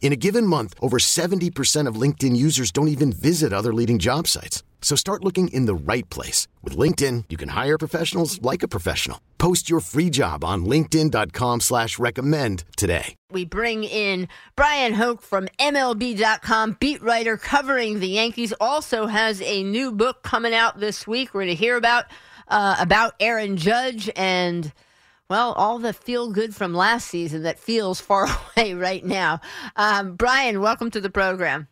In a given month, over 70% of LinkedIn users don't even visit other leading job sites. So start looking in the right place. With LinkedIn, you can hire professionals like a professional. Post your free job on linkedin.com slash recommend today. We bring in Bryan Hoch from MLB.com, beat writer covering the Yankees, also has a new book coming out this week. We're going to hear about, uh, about Aaron Judge and – well, all the feel good from last season that feels far away right now. Um, Bryan, welcome to the program.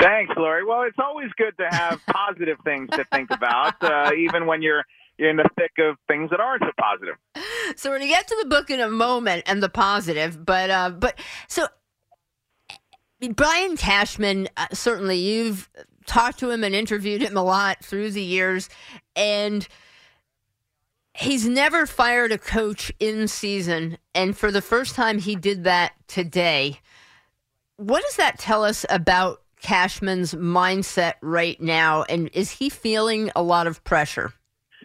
Thanks, Lori. Well, it's always good to have positive things to think about, uh, even when you're you're in the thick of things that aren't so positive. So we're gonna get to the book in a moment and the positive, but uh, but so Brian Cashman, uh, certainly you've talked to him and interviewed him a lot through the years, and he's never fired a coach in season, and for the first time, he did that today. What does that tell us about Cashman's mindset right now? And is he feeling a lot of pressure?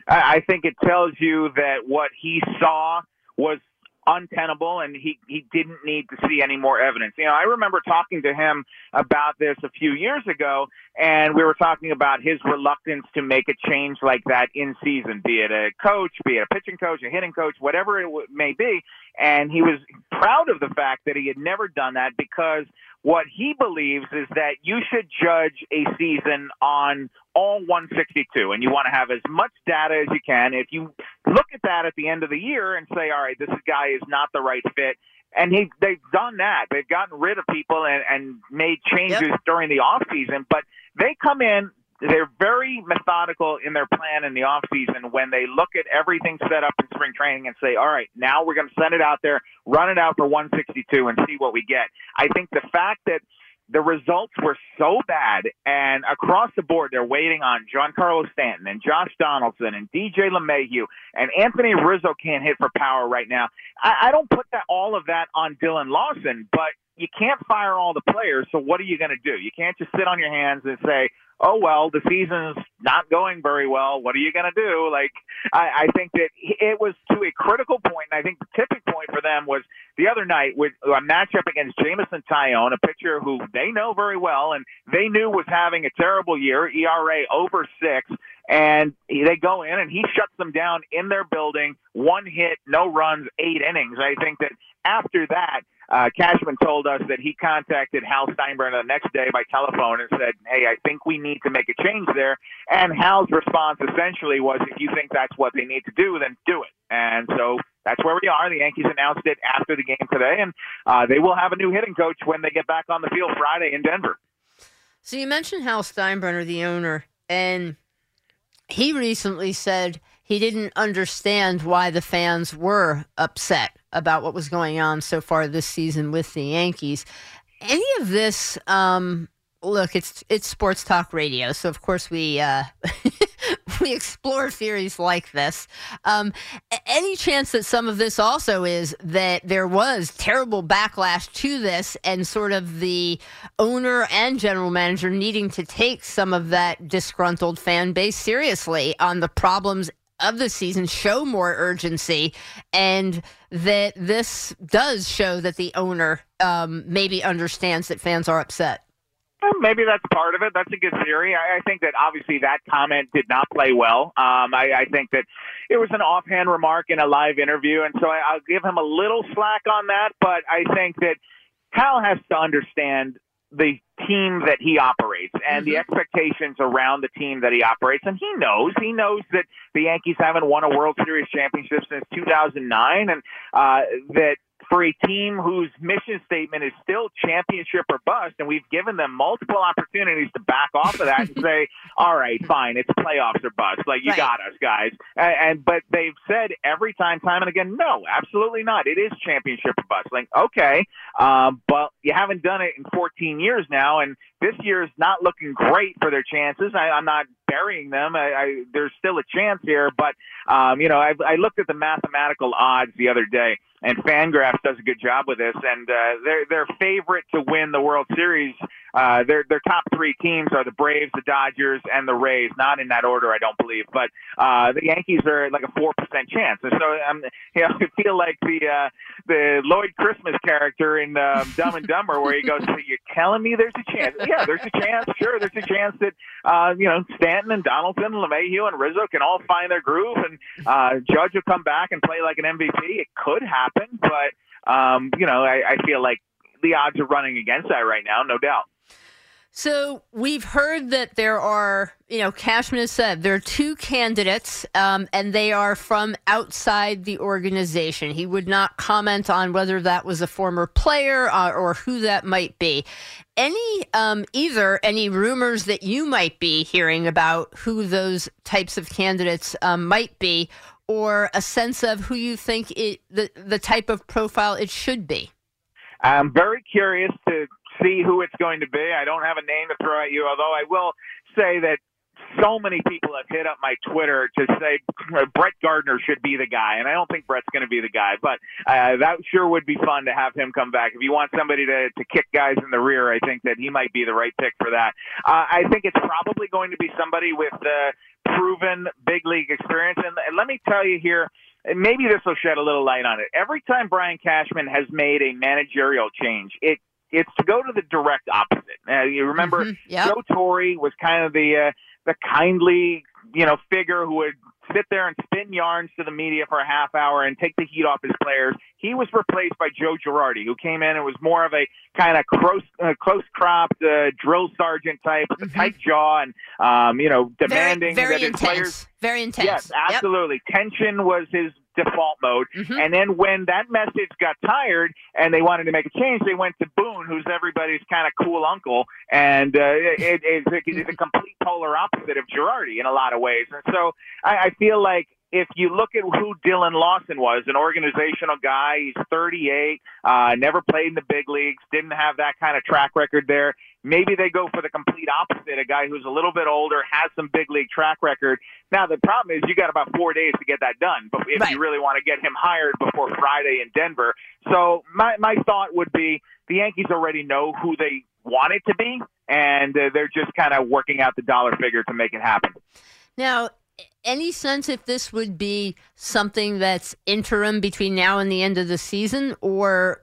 I think it tells you that what he saw was untenable and he he didn't need to see any more evidence. You know, I remember talking to him about this a few years ago and we were talking about his reluctance to make a change like that in season, be it a coach, be it a pitching coach, a hitting coach, whatever it may be, and he was proud of the fact that he had never done that because what he believes is that you should judge a season on all 162, and you want to have as much data as you can. If you look at that at the end of the year and say, all right, this guy is not the right fit, and he, they've done that. They've gotten rid of people and, and made changes yep. during the off season, but they come in, they're very methodical in their plan in the off season when they look at everything set up in spring training and say, all right, now we're going to send it out there, run it out for 162 and see what we get. I think the fact that the results were so bad and across the board they're waiting on Giancarlo Stanton and Josh Donaldson and DJ LeMahieu and Anthony Rizzo can't hit for power right now. I, I don't put that all of that on Dillon Lawson, but you can't fire all the players. So what are you going to do? You can't just sit on your hands and say, "Oh well, the season's not going very well. What are you going to do?" Like I, I think that it was to a critical point, and I think the tipping point for them was the other night with a matchup against Jameson Taillon, a pitcher who they know very well and they knew was having a terrible year, ERA over six, and they go in and he shuts them down in their building, one hit, no runs, eight innings. I think that after that uh, Cashman told us that he contacted Hal Steinbrenner the next day by telephone and said, "Hey, I think we need to make a change there." And Hal's response essentially was, "If you think that's what they need to do, then do it." And so that's where we are. The Yankees announced it after the game today, and uh, they will have a new hitting coach when they get back on the field Friday in Denver. So you mentioned Hal Steinbrenner, the owner, and he recently said he didn't understand why the fans were upset about what was going on so far this season with the Yankees. Any of this, um, look, it's it's sports talk radio, so of course we uh, we explore theories like this. Um, any chance that some of this also is that there was terrible backlash to this, and sort of the owner and general manager needing to take some of that disgruntled fan base seriously on the problems of the season show more urgency and that this does show that the owner um, maybe understands that fans are upset. Maybe that's part of it. That's a good theory. I, I think that obviously that comment did not play well. Um, I, I think that it was an offhand remark in a live interview, and so I, I'll give him a little slack on that. But I think that Hal has to understand the team that he operates and mm-hmm. the expectations around the team that he operates. And he knows, he knows that the Yankees haven't won a World Series championship since 2009 and uh, that for a team whose mission statement is still championship or bust, and we've given them multiple opportunities to back off of that and say, "All right, fine, it's playoffs or bust. Like you Right. got us, guys." And, and but they've said every time, time and again, no, absolutely not. It is championship or bust. Like okay, um, but you haven't done it in 14 years now, and this year is not looking great for their chances. I, I'm not burying them. I, I, there's still a chance here, but um, you know, I, I looked at the mathematical odds the other day, and Fangraphs does a good job with this. And uh, their their favorite to win the World Series, uh, their their top three teams are the Braves, the Dodgers, and the Rays. Not in that order, I don't believe, but uh, the Yankees are like a four percent chance. And so um, you know, I feel like the uh, the Lloyd Christmas character in um, Dumb and Dumber, where he goes, so "You're telling me there's a chance? Yeah, there's a chance. Sure, there's a chance that uh, you know Stanton and Donaldson, LeMahieu, and Rizzo can all find their groove, and uh, Judge will come back and play like an MVP. It could happen, but um, you know, I, I feel like the odds are running against that right now, no doubt. So we've heard that there are, you know, Cashman has said there are two candidates, um, and they are from outside the organization. He would not comment on whether that was a former player uh, or who that might be. Any, um, either any rumors that you might be hearing about who those types of candidates um, might be, or a sense of who you think it, the the type of profile it should be. I'm very curious to see who it's going to be. I don't have a name to throw at you, although I will say that so many people have hit up my Twitter to say Brett Gardner should be the guy, and I don't think Brett's going to be the guy, but uh, that sure would be fun to have him come back. If you want somebody to, to kick guys in the rear, I think that he might be the right pick for that. Uh, I think it's probably going to be somebody with uh, proven big league experience, and, and let me tell you here. Maybe this will shed a little light on it. Every time Brian Cashman has made a managerial change, it it's to go to the direct opposite. Uh, you remember Mhm, yep. Joe Torre was kind of the uh, the kindly you know figure who would sit there and spin yarns to the media for a half hour and take the heat off his players. He was replaced by Joe Girardi, who came in and was more of a kind of close uh, close cropped uh, drill sergeant type with a tight jaw and um, you know demanding very, very that his intense. players very intense. Yes, Yep. absolutely. Tension was his default mode. Mhm. And then when that message got tired and they wanted to make a change, they went to Boone, who's everybody's kind of cool uncle, and uh, it, it, it's a complete polar opposite of Girardi in a lot of ways. And so I, I feel like if you look at who Dillon Lawson was, an organizational guy, he's 38, uh, never played in the big leagues, didn't have that kind of track record there. Maybe they go for the complete opposite, a guy who's a little bit older, has some big league track record. Now the problem is you got about four days to get that done, but if Right. you really want to get him hired before Friday in Denver. So my my thought would be the Yankees already know who they want it to be, and uh, they're just kind of working out the dollar figure to make it happen. Now, any sense if this would be something that's interim between now and the end of the season, or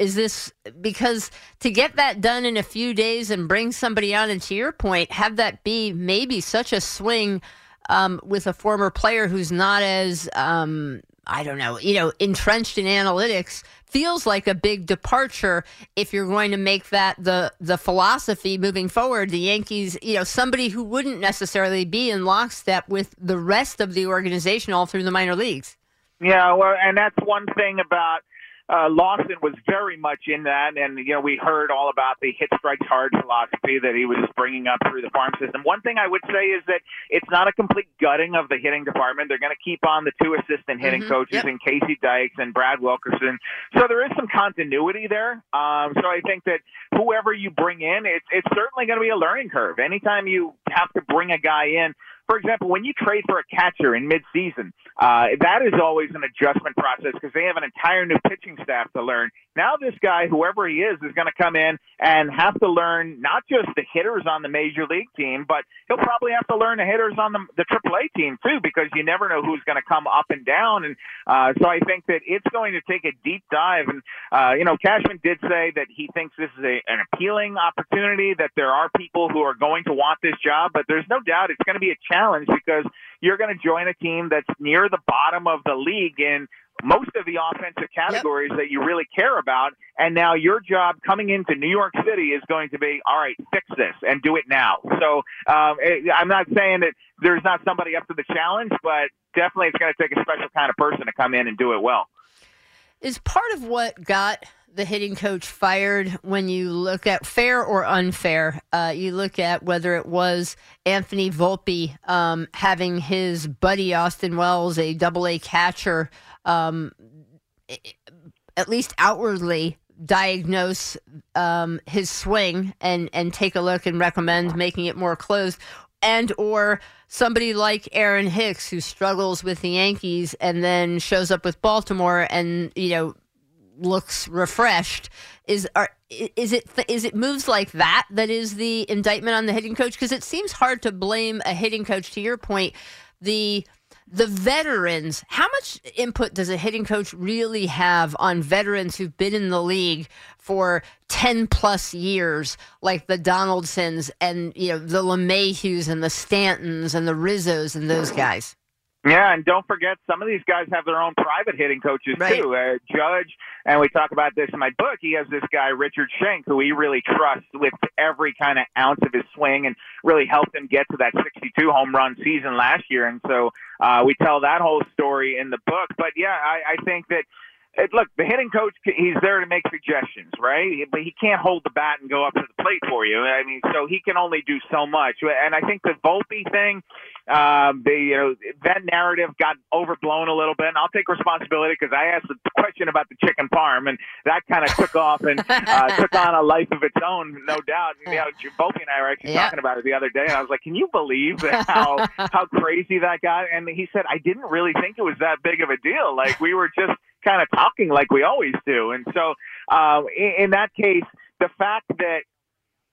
is this because to get that done in a few days and bring somebody on, and to your point, have that be maybe such a swing um, with a former player who's not as um, I don't know, you know, entrenched in analytics feels like a big departure if you're going to make that the the philosophy moving forward. The Yankees, you know, somebody who wouldn't necessarily be in lockstep with the rest of the organization all through the minor leagues. Yeah, well, and that's one thing about uh, Lawson was very much in that, and you know we heard all about the hit strikes hard philosophy that he was bringing up through the farm system. One thing I would say is that it's not a complete gutting of the hitting department. They're going to keep on the two assistant hitting Mhm, coaches yep. in Casey Dykes and Brad Wilkerson, so there is some continuity there. Um, so I think that whoever you bring in, it's it's certainly going to be a learning curve. Anytime you have to bring a guy in. For example, when you trade for a catcher in midseason, uh, that is always an adjustment process because they have an entire new pitching staff to learn. Now, this guy, whoever he is, is going to come in and have to learn not just the hitters on the major league team, but he'll probably have to learn the hitters on the, the AAA team too, because you never know who's going to come up and down. And uh, so I think that it's going to take a deep dive. And uh, you know, Cashman did say that he thinks this is a, an appealing opportunity, that there are people who are going to want this job, but there's no doubt it's going to be a challenge because you're going to join a team that's near the bottom of the league in most of the offensive categories that you really care about. And now your job coming into New York City is going to be, all right, fix this and do it now. So um, it, I'm not saying that there's not somebody up to the challenge, but definitely it's going to take a special kind of person to come in and do it well. Is part of what got the hitting coach fired when you look at fair or unfair? Uh, you look at whether it was Anthony Volpe um, having his buddy Austin Wells, a double A catcher, um, at least outwardly diagnose um, his swing and and take a look and recommend making it more closed. And or somebody like Aaron Hicks who struggles with the Yankees and then shows up with Baltimore and you know looks refreshed. Is are is it is it moves like that that is the indictment on the hitting coach? Because it seems hard to blame a hitting coach to your point the the veterans, how much input does a hitting coach really have on veterans who've been in the league for 10 plus years, like the Donaldsons and, you know, the LeMahieus and the Stantons and the Rizzos and those guys? Yeah, and don't forget, some of these guys have their own private hitting coaches Right. too. Uh, Judge, and we talk about this in my book. He has this guy Richard Schenck, who he really trusts with every kind of ounce of his swing, and really helped him get to that 62 home run season last year. And so uh, we tell that whole story in the book. But yeah, I, I think that. It, look, the hitting coach, he's there to make suggestions, right? But he can't hold the bat and go up to the plate for you. I mean, so he can only do so much. And I think the Volpe thing, um, the you know that narrative got overblown a little bit. And I'll take responsibility because I asked the question about the chicken farm, and that kind of took off and uh, took on a life of its own, no doubt. You know, Volpe and I were actually Yeah. talking about it the other day, and I was like, "Can you believe how how crazy that got?" And he said, "I didn't really think it was that big of a deal. Like we were just kind of talking like we always do." And so, um, in, in that case, the fact that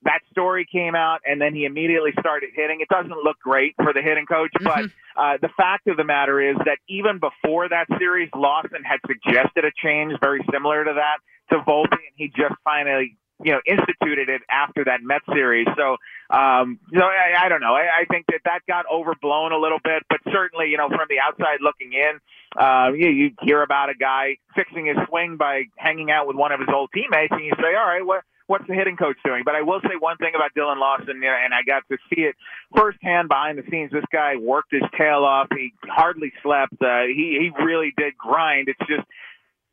that story came out and then he immediately started hitting. It doesn't look great for the hitting coach, but uh, the fact of the matter is that even before that series, Lawson had suggested a change very similar to that to Volpe, and he just finally you know instituted it after that Met series. So um, so I, I don't know. I, I think that that got overblown a little bit, but certainly you know from the outside looking in, uh, you, you hear about a guy fixing his swing by hanging out with one of his old teammates, and you say, all right, what what's the hitting coach doing? But I will say one thing about Dillon Lawson, you know, and I got to see it firsthand behind the scenes. This guy worked his tail off. He hardly slept. Uh, he he really did grind. It's just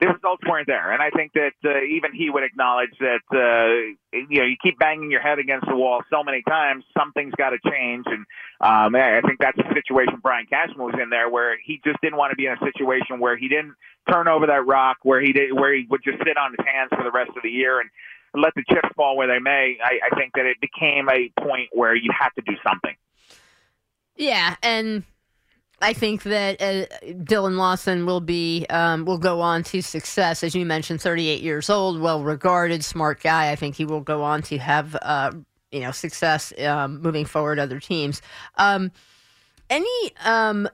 the results weren't there, and I think that uh, even he would acknowledge that uh, you know you keep banging your head against the wall so many times, something's got to change. And um, I think that's the situation Brian Cashman was in there, where he just didn't want to be in a situation where he didn't turn over that rock, where he did, where he would just sit on his hands for the rest of the year and let the chips fall where they may. I, I think that it became a point where you have to do something. Yeah, and I think that uh, Dillon Lawson will be um, will go on to success, as you mentioned. Thirty eight years old, well regarded, smart guy. I think he will go on to have uh, you know success um, moving forward. Other teams. Um, any um,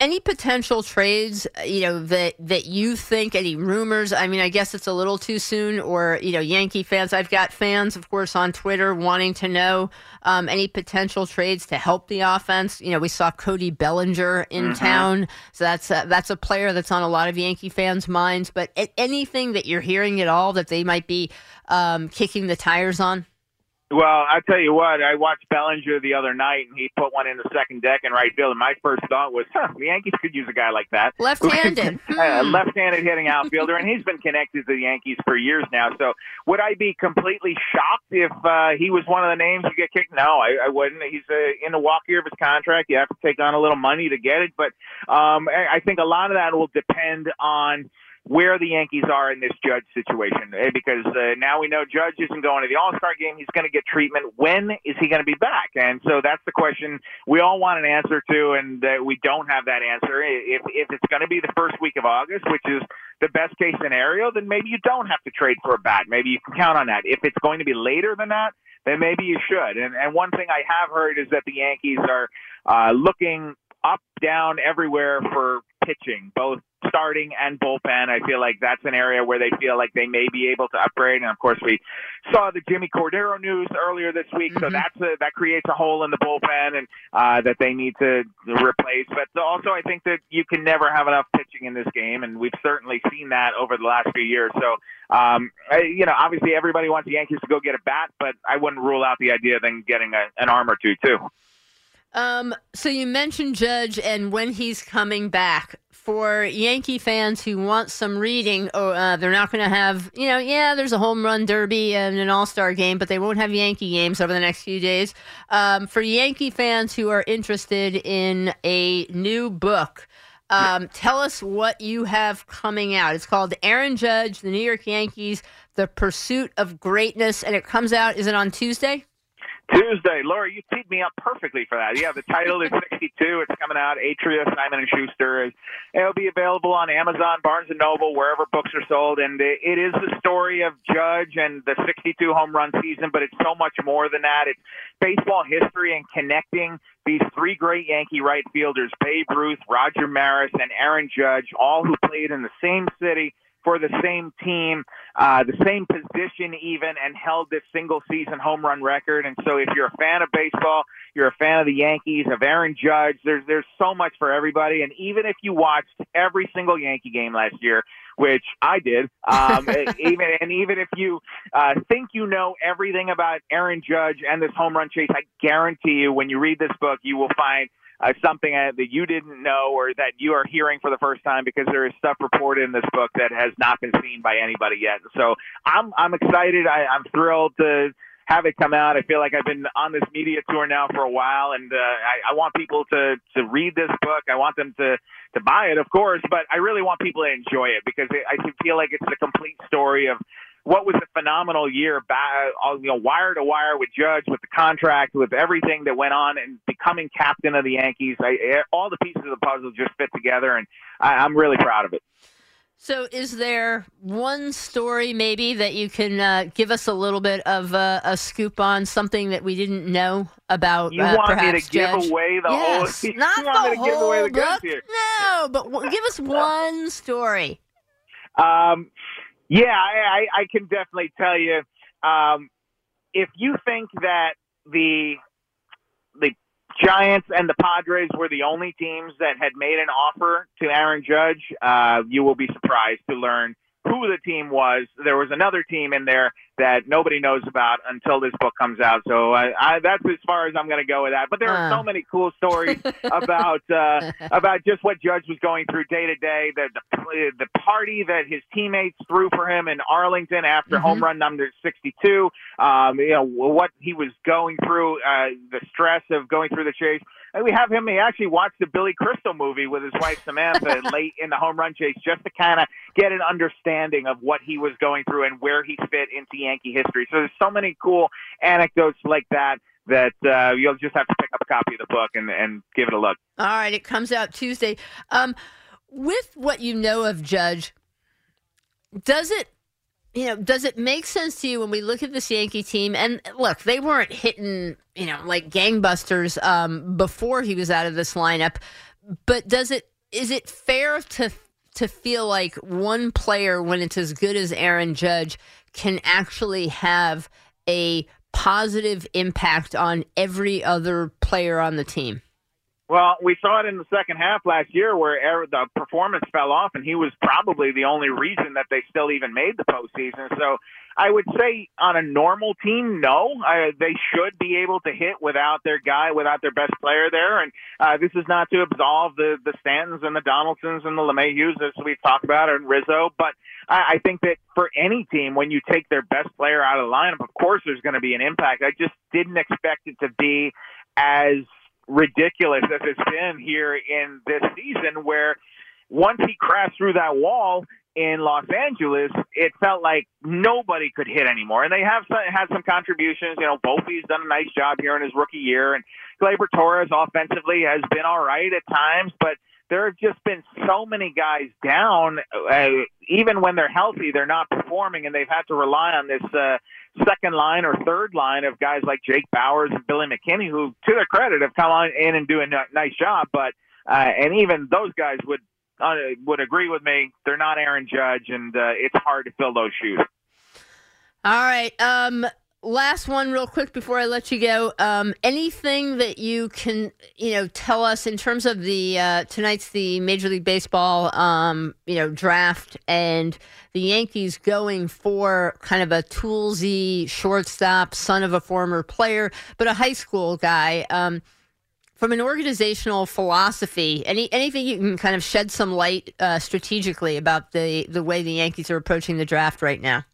any potential trades, uh, you know, that that you think any rumors? I mean, I guess it's a little too soon. Or you know, Yankee fans. I've got fans, of course, on Twitter wanting to know um, any potential trades to help the offense. You know, we saw Cody Bellinger in town, so that's a, that's a player that's on a lot of Yankee fans' minds. But anything that you're hearing at all that they might be um, kicking the tires on? Well, I tell you what, I watched Bellinger the other night, and he put one in the second deck in right field. And my first thought was, huh, the Yankees could use a guy like that. Left-handed. a Hmm. left-handed hitting outfielder, and he's been connected to the Yankees for years now. So, would I be completely shocked if uh, he was one of the names who get kicked? No, I, I wouldn't. He's uh, in the walk year of his contract. You have to take on a little money to get it, but um, I I think a lot of that will depend on where the Yankees are in this Judge situation, eh, because uh, now we know Judge isn't going to the All Star game. He's going to get treatment. When is he going to be back? And so that's the question we all want an answer to, and uh, we don't have that answer. If if it's going to be the first week of August, which is the best case scenario, then maybe you don't have to trade for a bat. Maybe you can count on that. If it's going to be later than that, then maybe you should. And and one thing I have heard is that the Yankees are uh, looking up, down, everywhere for pitching, both starting and bullpen. I feel like that's an area where they feel like they may be able to upgrade. And of course, we saw the Jimmy Cordero news earlier this week, so Mhm. that's a, that creates a hole in the bullpen and uh, that they need to replace. But also, I think that you can never have enough pitching in this game, and we've certainly seen that over the last few years. So, um, I, you know, obviously everybody wants the Yankees to go get a bat, but I wouldn't rule out the idea of them getting a, an arm or two too. Um, so you mentioned Judge and when he's coming back. For Yankee fans who want some reading, oh, uh, they're not going to have, you know, yeah, there's a home run derby and an all star game, but they won't have Yankee games over the next few days. Um, for Yankee fans who are interested in a new book, um, tell us what you have coming out. It's called Aaron Judge, the New York Yankees, The Pursuit of Greatness, and it comes out, is it on Tuesday? Tuesday, Laura, you teed me up perfectly for that. Yeah, the title is 62. It's coming out. Atria, Simon and Schuster. It'll be available on Amazon, Barnes and Noble, wherever books are sold. And it is the story of Judge and the 62 home run season, but it's so much more than that. It's baseball history and connecting these three great Yankee right fielders, Babe Ruth, Roger Maris, and Aaron Judge, all who played in the same city for the same team, uh, the same position even, and held this single season home run record. And so, if you're a fan of baseball, you're a fan of the Yankees, of Aaron Judge. There's there's so much for everybody. And even if you watched every single Yankee game last year, which I did, um, even and even if you uh, think you know everything about Aaron Judge and this home run chase, I guarantee you, when you read this book, you will find uh, something uh, that you didn't know or that you are hearing for the first time because there is stuff reported in this book that has not been seen by anybody yet. So I'm I'm excited. I, I'm thrilled to have it come out. I feel like I've been on this media tour now for a while, and uh, I, I want people to to read this book. I want them to to buy it, of course, but I really want people to enjoy it because I feel like it's the complete story of what was a phenomenal year, you know, wire to wire with Judge, with the contract, with everything that went on, and becoming captain of the Yankees. I, all the pieces of the puzzle just fit together, and I, I'm really proud of it. So, is there one story maybe that you can uh, give us a little bit of uh, a scoop on something that we didn't know about? You uh, want perhaps, me to Judge? give away the yes, whole? not the want me to whole give away the book. here? No, but w- give us one story. Um, yeah, I, I, can definitely tell you. Um, if you think that the the Giants and the Padres were the only teams that had made an offer to Aaron Judge, uh, you will be surprised to learn who the team was. There was another team in there that nobody knows about until this book comes out. So I, I, that's as far as I'm going to go with that. But there are Uh. so many cool stories about uh, about just what Judge was going through day to day. The the party that his teammates threw for him in Arlington after Mhm. home run number 62. Um, you know what he was going through, uh, the stress of going through the chase. And we have him. He actually watched the Billy Crystal movie with his wife Samantha late in the home run chase, just to kind of get an understanding of what he was going through and where he fit into Yankee history. So there's so many cool anecdotes like that that uh, you'll just have to pick up a copy of the book and, and give it a look. All right, it comes out Tuesday. Um, with what you know of Judge, does it, you know, does it make sense to you when we look at this Yankee team? And look, they weren't hitting, you know, like gangbusters um, before he was out of this lineup. But does it is it fair to to feel like one player, when it's as good as Aaron Judge, can actually have a positive impact on every other player on the team? Well, we saw it in the second half last year where the performance fell off, and he was probably the only reason that they still even made the postseason. So I would say on a normal team, no, uh, they should be able to hit without their guy, without their best player there. And uh, this is not to absolve the the Stantons and the Donaldsons and the LeMahieus as we've talked about, and Rizzo, but I, I think that for any team, when you take their best player out of the lineup, of course there's going to be an impact. I just didn't expect it to be as ridiculous as it's been here in this season, where once he crashed through that wall in Los Angeles, it felt like nobody could hit anymore. And they have some, had some contributions. You know, Volpe's done a nice job here in his rookie year, and Gleyber Torres offensively has been all right at times, but there have just been so many guys down. Uh, even when they're healthy, they're not performing, and they've had to rely on this uh, second line or third line of guys like Jake Bauers and Billy McKinney, who, to their credit, have come on in and do a nice job. But uh, and even those guys would uh, would agree with me. They're not Aaron Judge, and uh, it's hard to fill those shoes. All right. Um, last one, real quick, before I let you go. Um, anything that you can, you know, tell us in terms of the uh, tonight's the Major League Baseball, um, you know, draft and the Yankees going for kind of a toolsy shortstop, son of a former player, but a high school guy. Um, From an organizational philosophy, any anything you can kind of shed some light uh, strategically about the the way the Yankees are approaching the draft right now.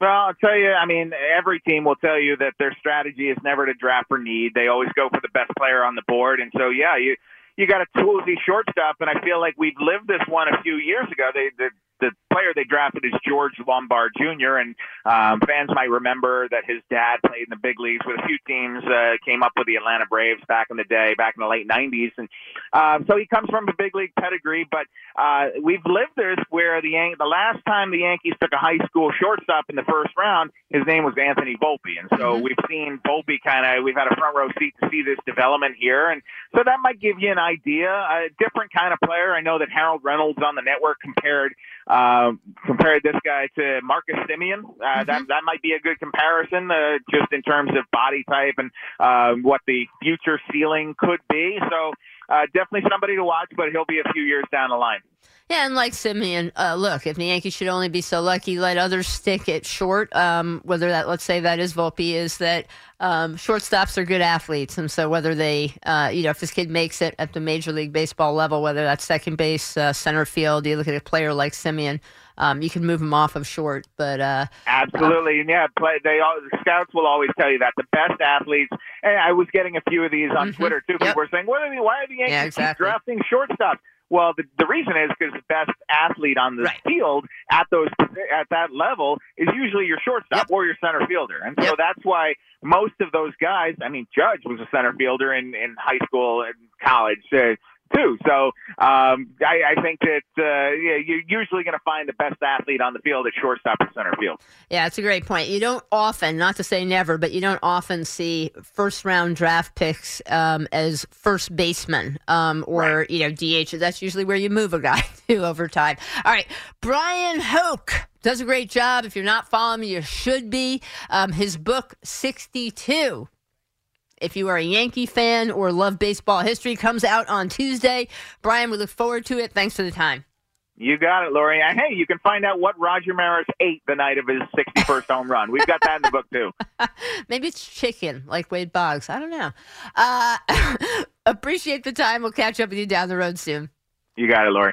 Well, I'll tell you, I mean, every team will tell you that their strategy is never to draft for need. They always go for the best player on the board. And so, yeah, you you got a toolsy shortstop, and I feel like we've lived this one a few years ago. They, the the player they drafted is George Lombard Jr. and um, fans might remember that his dad played in the big leagues with a few teams. Uh, came up with the Atlanta Braves back in the day, back in the late '90s, and um, so he comes from a big league pedigree. But uh, we've lived this where the Yan- the last time the Yankees took a high school shortstop in the first round, his name was Anthony Volpe, and so mm-hmm. we've seen Volpe kind of we've had a front row seat to see this development here, and so that might give you an idea. A different kind of player. I know that Harold Reynolds on the network compared uh, compared this guy to Marcus Semien. Uh, mm-hmm. That that might be a good comparison, uh, just in terms of body type and uh, what the future ceiling could be. So uh, definitely somebody to watch, but he'll be a few years down the line. Yeah, and like Semien, uh, look, if the Yankees should only be so lucky, let others stick it short. Um, whether that, let's say, that is Volpe, is that um, shortstops are good athletes, and so whether they, uh, you know, if this kid makes it at the Major League Baseball level, whether that's second base, uh, center field, you look at a player like Semien, um, you can move them off of short. But uh, absolutely, and yeah, play, they all, the scouts will always tell you that the best athletes. And I was getting a few of these on mm-hmm. Twitter too. People yep. were saying, "What are the, why are the Yankees yeah, exactly. drafting shortstops?" Well, the, the reason is because the best athlete on the right. field at those at that level is usually your shortstop yep. or your center fielder, and so yep. that's why most of those guys. I mean, Judge was a center fielder in in high school and college. Uh, too. So um, I, I, think that uh, yeah, you're usually going to find the best athlete on the field at shortstop or center field. Yeah, it's a great point. You don't often, not to say never, but you don't often see first round draft picks um, as first baseman um, or right. you know DH. That's usually where you move a guy to over time. All right, Bryan Hoch does a great job. If you're not following me, you should be. Um, his book, 62 if you are a Yankee fan or love baseball history, comes out on Tuesday. Bryan, we look forward to it. Thanks for the time. You got it, Lori. Hey, you can find out what Roger Maris ate the night of his 61st home run. We've got that in the book, too. Maybe it's chicken, like Wade Boggs. I don't know. Uh, appreciate the time. We'll catch up with you down the road soon. You got it, Lori.